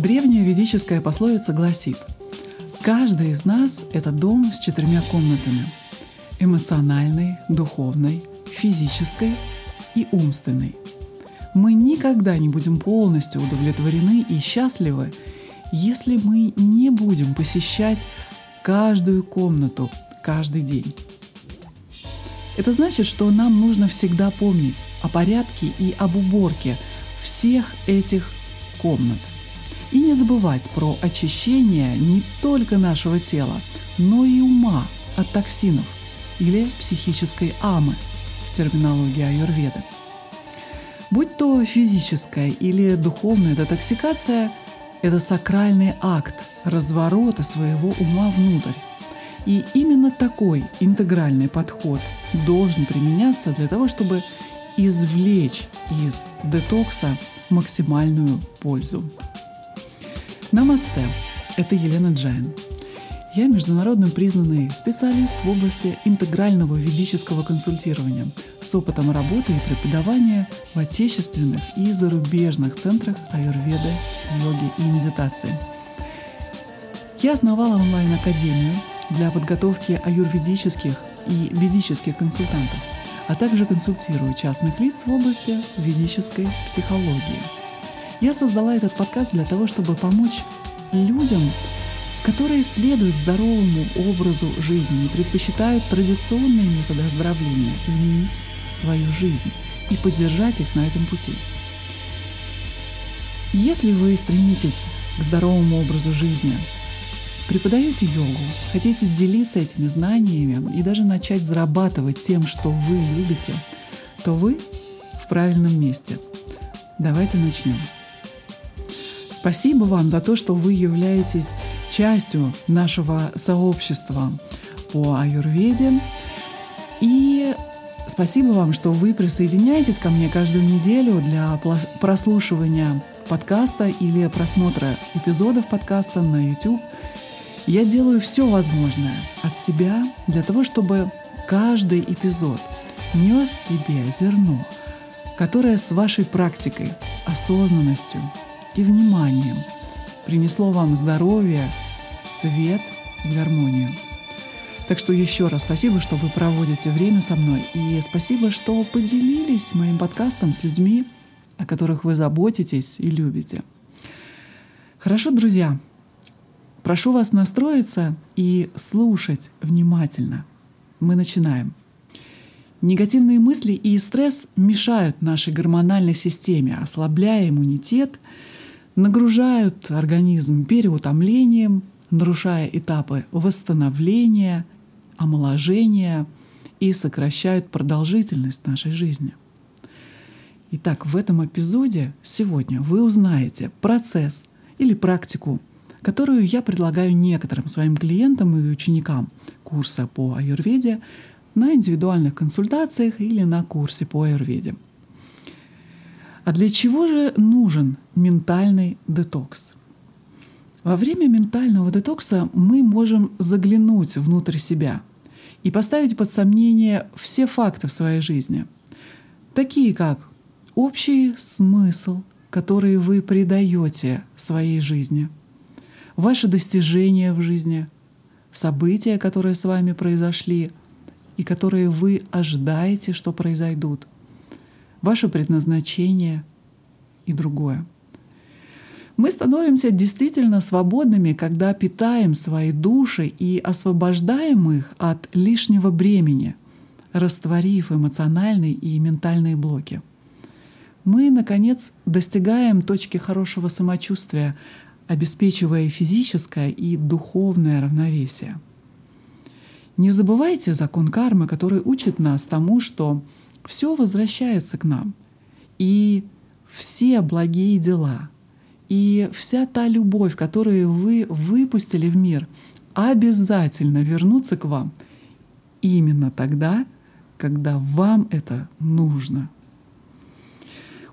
Древняя ведическая пословица гласит «Каждый из нас – это дом с четырьмя комнатами – эмоциональной, духовной, физической и умственной. Мы никогда не будем полностью удовлетворены и счастливы, если мы не будем посещать каждую комнату каждый день. Это значит, что нам нужно всегда помнить о порядке и об уборке всех этих комнат. И не забывать про очищение не только нашего тела, но и ума от токсинов или психической амы в терминологии аюрведы. Будь то физическая или духовная детоксикация, это сакральный акт разворота своего ума внутрь. И именно такой интегральный подход должен применяться для того, чтобы извлечь из детокса максимальную пользу. Намасте! Это Елена Джайн. Я международно признанный специалист в области интегрального ведического консультирования с опытом работы и преподавания в отечественных и зарубежных центрах аюрведы, йоги и медитации. Я основала онлайн-академию для подготовки аюрведических и ведических консультантов, а также консультирую частных лиц в области ведической психологии. Я создала этот подкаст для того, чтобы помочь людям которые следуют здоровому образу жизни и предпочитают традиционные методы оздоровления, изменить свою жизнь и поддержать их на этом пути. Если вы стремитесь к здоровому образу жизни, преподаете йогу, хотите делиться этими знаниями и даже начать зарабатывать тем, что вы любите, то вы в правильном месте. Давайте начнем. Спасибо вам за то, что вы являетесь частью нашего сообщества по аюрведе. И спасибо вам, что вы присоединяетесь ко мне каждую неделю для прослушивания подкаста или просмотра эпизодов подкаста на YouTube. Я делаю все возможное от себя для того, чтобы каждый эпизод нес в себе зерно, которое с вашей практикой, осознанностью и вниманием – принесло вам здоровье, свет и гармонию. Так что еще раз спасибо, что вы проводите время со мной, и спасибо, что поделились моим подкастом с людьми, о которых вы заботитесь и любите. Хорошо, друзья, прошу вас настроиться и слушать внимательно. Мы начинаем. Негативные мысли и стресс мешают нашей гормональной системе, ослабляя иммунитет – нагружают организм переутомлением, нарушая этапы восстановления, омоложения и сокращают продолжительность нашей жизни. Итак, в этом эпизоде сегодня вы узнаете процесс или практику, которую я предлагаю некоторым своим клиентам и ученикам курса по аюрведе на индивидуальных консультациях или на курсе по аюрведе – а для чего же нужен ментальный детокс? Во время ментального детокса мы можем заглянуть внутрь себя и поставить под сомнение все факты в своей жизни, такие как общий смысл, который вы придаете своей жизни, ваши достижения в жизни, события, которые с вами произошли и которые вы ожидаете, что произойдут – ваше предназначение и другое. Мы становимся действительно свободными, когда питаем свои души и освобождаем их от лишнего бремени, растворив эмоциональные и ментальные блоки. Мы, наконец, достигаем точки хорошего самочувствия, обеспечивая физическое и духовное равновесие. Не забывайте закон кармы, который учит нас тому, что все возвращается к нам. И все благие дела, и вся та любовь, которую вы выпустили в мир, обязательно вернутся к вам именно тогда, когда вам это нужно.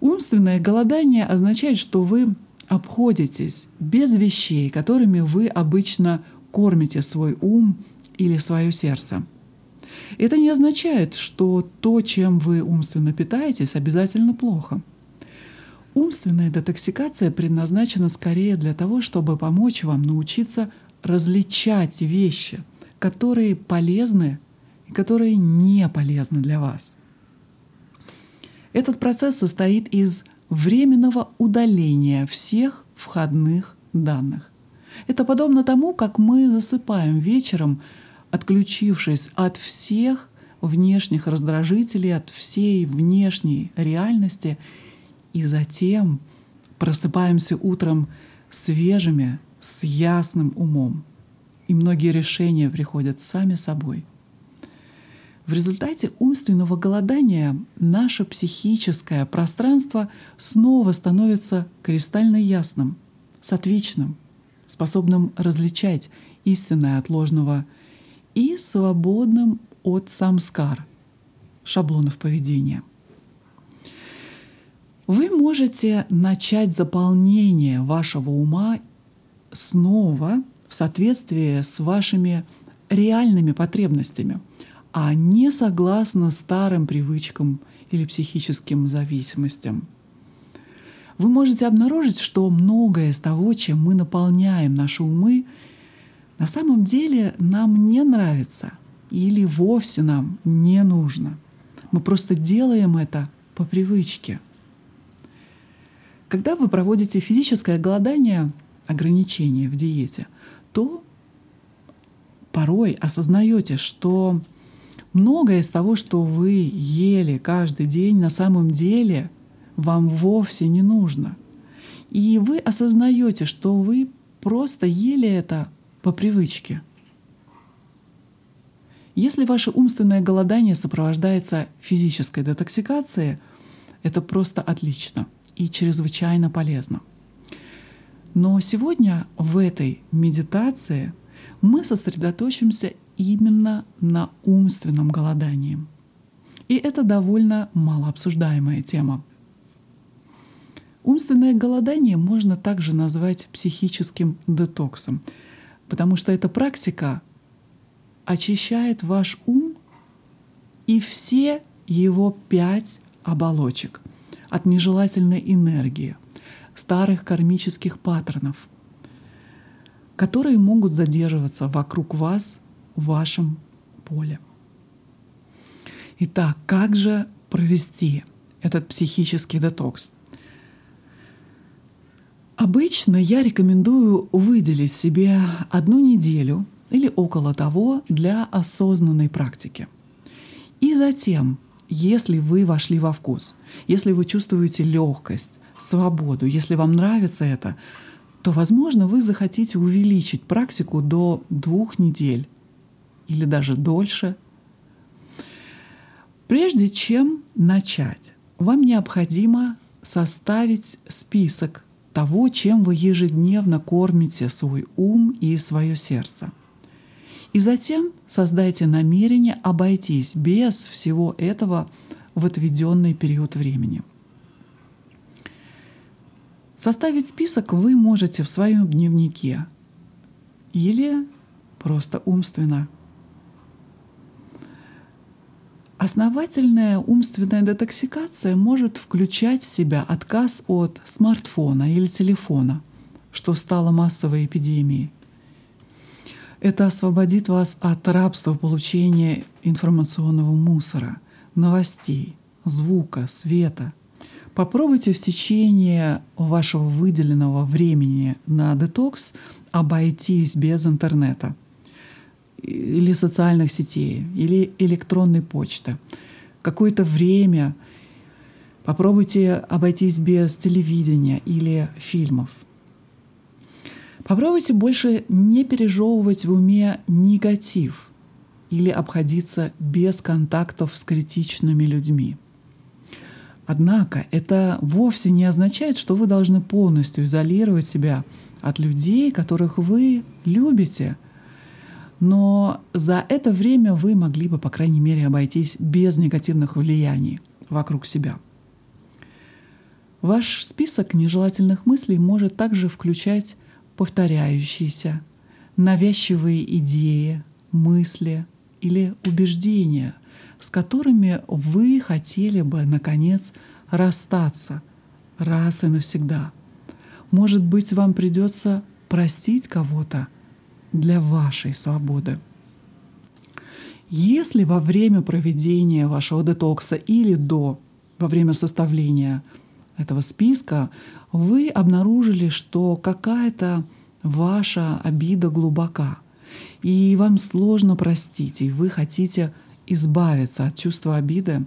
Умственное голодание означает, что вы обходитесь без вещей, которыми вы обычно кормите свой ум или свое сердце – это не означает, что то, чем вы умственно питаетесь, обязательно плохо. Умственная детоксикация предназначена скорее для того, чтобы помочь вам научиться различать вещи, которые полезны и которые не полезны для вас. Этот процесс состоит из временного удаления всех входных данных. Это подобно тому, как мы засыпаем вечером, отключившись от всех внешних раздражителей, от всей внешней реальности, и затем просыпаемся утром свежими, с ясным умом. И многие решения приходят сами собой. В результате умственного голодания наше психическое пространство снова становится кристально ясным, сатвичным, способным различать истинное от ложного и свободным от самскар, шаблонов поведения. Вы можете начать заполнение вашего ума снова в соответствии с вашими реальными потребностями, а не согласно старым привычкам или психическим зависимостям. Вы можете обнаружить, что многое из того, чем мы наполняем наши умы, на самом деле нам не нравится – или вовсе нам не нужно. Мы просто делаем это по привычке. Когда вы проводите физическое голодание, ограничение в диете, то порой осознаете, что многое из того, что вы ели каждый день, на самом деле вам вовсе не нужно. И вы осознаете, что вы просто ели это по привычке – если ваше умственное голодание сопровождается физической детоксикацией, это просто отлично и чрезвычайно полезно. Но сегодня в этой медитации мы сосредоточимся именно на умственном голодании. И это довольно малообсуждаемая тема. Умственное голодание можно также назвать психическим детоксом, потому что эта практика очищает ваш ум и все его пять оболочек от нежелательной энергии, старых кармических паттернов, которые могут задерживаться вокруг вас в вашем поле. Итак, как же провести этот психический детокс? Обычно я рекомендую выделить себе одну неделю или около того для осознанной практики. И затем, если вы вошли во вкус, если вы чувствуете легкость, свободу, если вам нравится это, то, возможно, вы захотите увеличить практику до двух недель или даже дольше. Прежде чем начать, вам необходимо составить список того, чем вы ежедневно кормите свой ум и свое сердце – и затем создайте намерение обойтись без всего этого в отведенный период времени. Составить список вы можете в своем дневнике или просто умственно. Основательная умственная детоксикация может включать в себя отказ от смартфона или телефона, что стало массовой эпидемией – это освободит вас от рабства получения информационного мусора, новостей, звука, света. Попробуйте в течение вашего выделенного времени на детокс обойтись без интернета или социальных сетей, или электронной почты. Какое-то время попробуйте обойтись без телевидения или фильмов – Попробуйте больше не пережевывать в уме негатив или обходиться без контактов с критичными людьми. Однако это вовсе не означает, что вы должны полностью изолировать себя от людей, которых вы любите. Но за это время вы могли бы, по крайней мере, обойтись без негативных влияний вокруг себя. Ваш список нежелательных мыслей может также включать повторяющиеся, навязчивые идеи, мысли или убеждения, с которыми вы хотели бы, наконец, расстаться раз и навсегда. Может быть, вам придется простить кого-то для вашей свободы. Если во время проведения вашего детокса или до, во время составления этого списка, вы обнаружили, что какая-то ваша обида глубока, и вам сложно простить, и вы хотите избавиться от чувства обиды,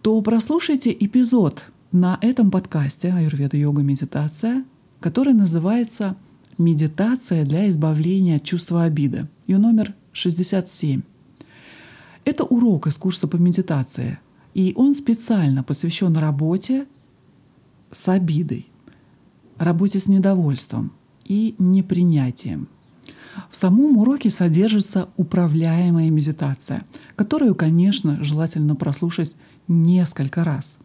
то прослушайте эпизод на этом подкасте «Аюрведа йога медитация», который называется «Медитация для избавления от чувства обиды». Ее номер 67. Это урок из курса по медитации, и он специально посвящен работе с обидой, работе с недовольством и непринятием. В самом уроке содержится управляемая медитация, которую, конечно, желательно прослушать несколько раз.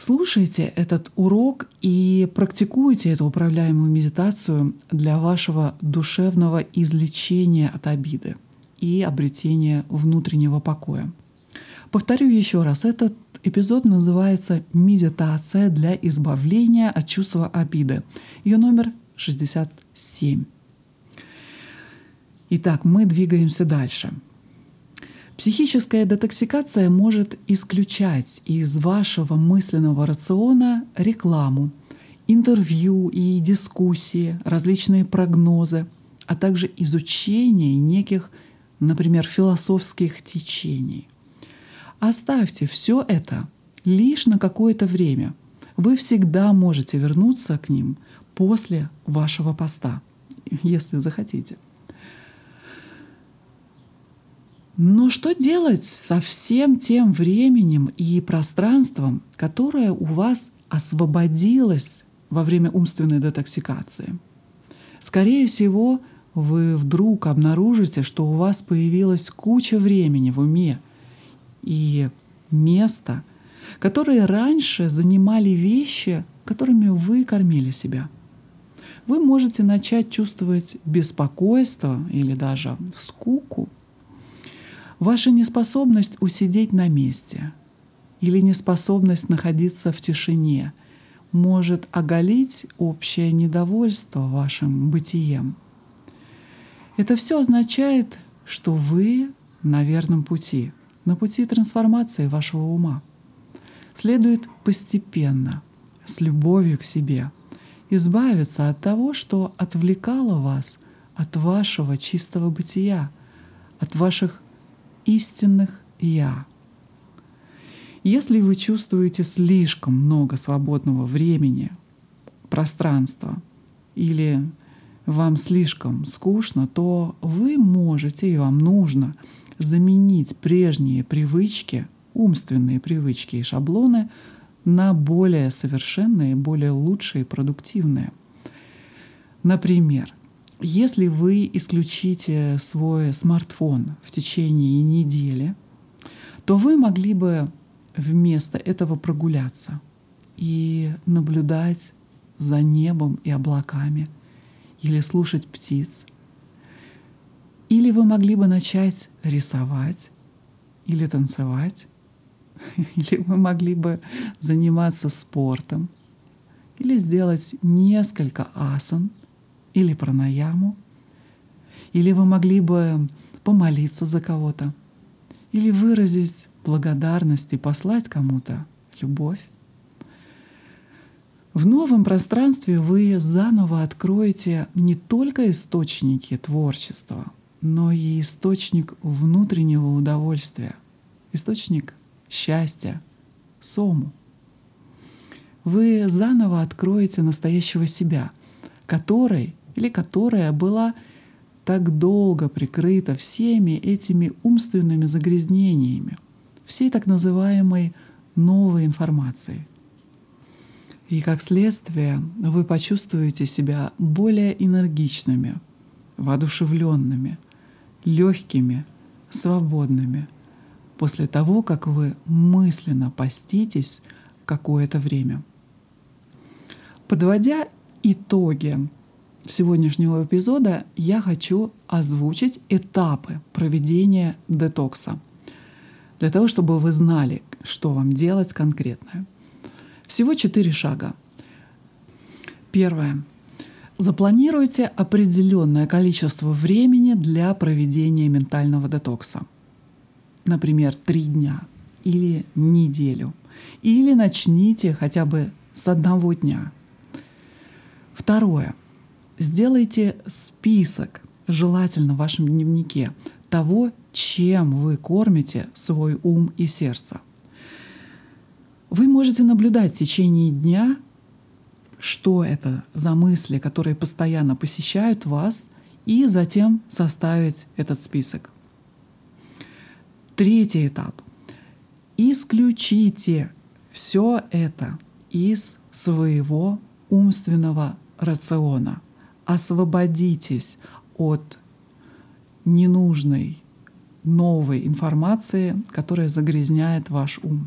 Слушайте этот урок и практикуйте эту управляемую медитацию для вашего душевного излечения от обиды и обретения внутреннего покоя. Повторю еще раз, этот эпизод называется «Медитация для избавления от чувства обиды». Ее номер 67. Итак, мы двигаемся дальше. Психическая детоксикация может исключать из вашего мысленного рациона рекламу, интервью и дискуссии, различные прогнозы, а также изучение неких, например, философских течений. Оставьте все это лишь на какое-то время. Вы всегда можете вернуться к ним после вашего поста, если захотите. Но что делать со всем тем временем и пространством, которое у вас освободилось во время умственной детоксикации? Скорее всего, вы вдруг обнаружите, что у вас появилась куча времени в уме и места, которые раньше занимали вещи, которыми вы кормили себя. Вы можете начать чувствовать беспокойство или даже скуку – Ваша неспособность усидеть на месте или неспособность находиться в тишине может оголить общее недовольство вашим бытием. Это все означает, что вы на верном пути, на пути трансформации вашего ума. Следует постепенно, с любовью к себе, избавиться от того, что отвлекало вас от вашего чистого бытия, от ваших истинных «я». Если вы чувствуете слишком много свободного времени, пространства или вам слишком скучно, то вы можете и вам нужно заменить прежние привычки, умственные привычки и шаблоны на более совершенные, более лучшие, продуктивные. Например, если вы исключите свой смартфон в течение недели, то вы могли бы вместо этого прогуляться и наблюдать за небом и облаками, или слушать птиц. Или вы могли бы начать рисовать, или танцевать, или вы могли бы заниматься спортом, или сделать несколько асан — или пранаяму, или вы могли бы помолиться за кого-то, или выразить благодарность и послать кому-то любовь. В новом пространстве вы заново откроете не только источники творчества, но и источник внутреннего удовольствия, источник счастья, сому. Вы заново откроете настоящего себя, который или которая была так долго прикрыта всеми этими умственными загрязнениями, всей так называемой новой информацией. И как следствие вы почувствуете себя более энергичными, воодушевленными, легкими, свободными после того, как вы мысленно поститесь какое-то время. Подводя итоги сегодняшнего эпизода я хочу озвучить этапы проведения детокса. Для того, чтобы вы знали, что вам делать конкретно. Всего четыре шага. Первое. Запланируйте определенное количество времени для проведения ментального детокса. Например, три дня или неделю. Или начните хотя бы с одного дня. Второе. Сделайте список, желательно в вашем дневнике, того, чем вы кормите свой ум и сердце. Вы можете наблюдать в течение дня, что это за мысли, которые постоянно посещают вас, и затем составить этот список. Третий этап. Исключите все это из своего умственного рациона. Освободитесь от ненужной новой информации, которая загрязняет ваш ум.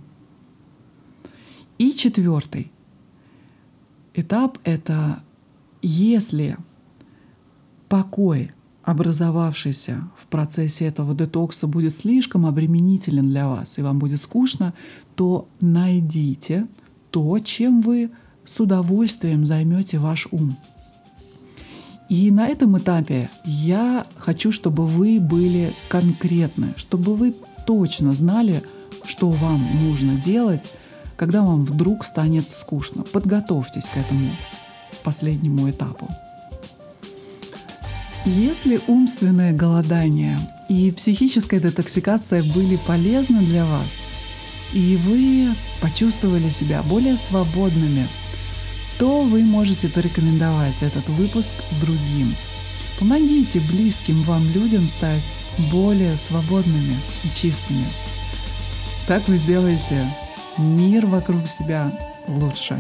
И четвертый этап — это если покой, образовавшийся в процессе этого детокса, будет слишком обременителен для вас, и вам будет скучно, то найдите то, чем вы с удовольствием займете ваш ум. И на этом этапе я хочу, чтобы вы были конкретны, чтобы вы точно знали, что вам нужно делать, когда вам вдруг станет скучно. Подготовьтесь к этому последнему этапу. Если умственное голодание и психическая детоксикация были полезны для вас, и вы почувствовали себя более свободными – то вы можете порекомендовать этот выпуск другим. Помогите близким вам людям стать более свободными и чистыми. Так вы сделаете мир вокруг себя лучше.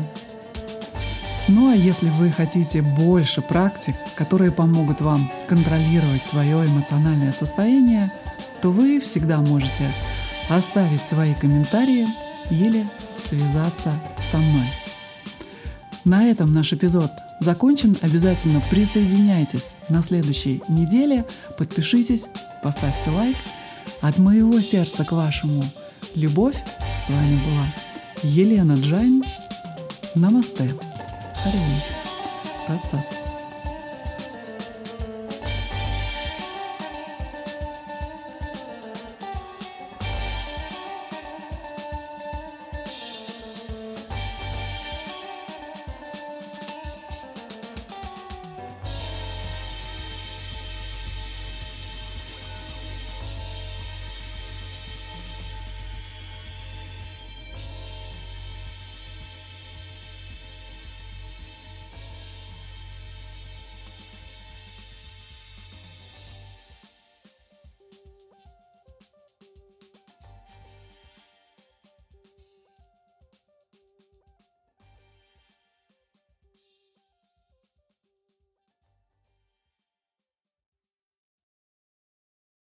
Ну а если вы хотите больше практик, которые помогут вам контролировать свое эмоциональное состояние, то вы всегда можете оставить свои комментарии или связаться со мной. На этом наш эпизод закончен. Обязательно присоединяйтесь на следующей неделе. Подпишитесь, поставьте лайк. От моего сердца к вашему любовь. С вами была Елена Джайн. Намасте. Хари Ом Тат Сат.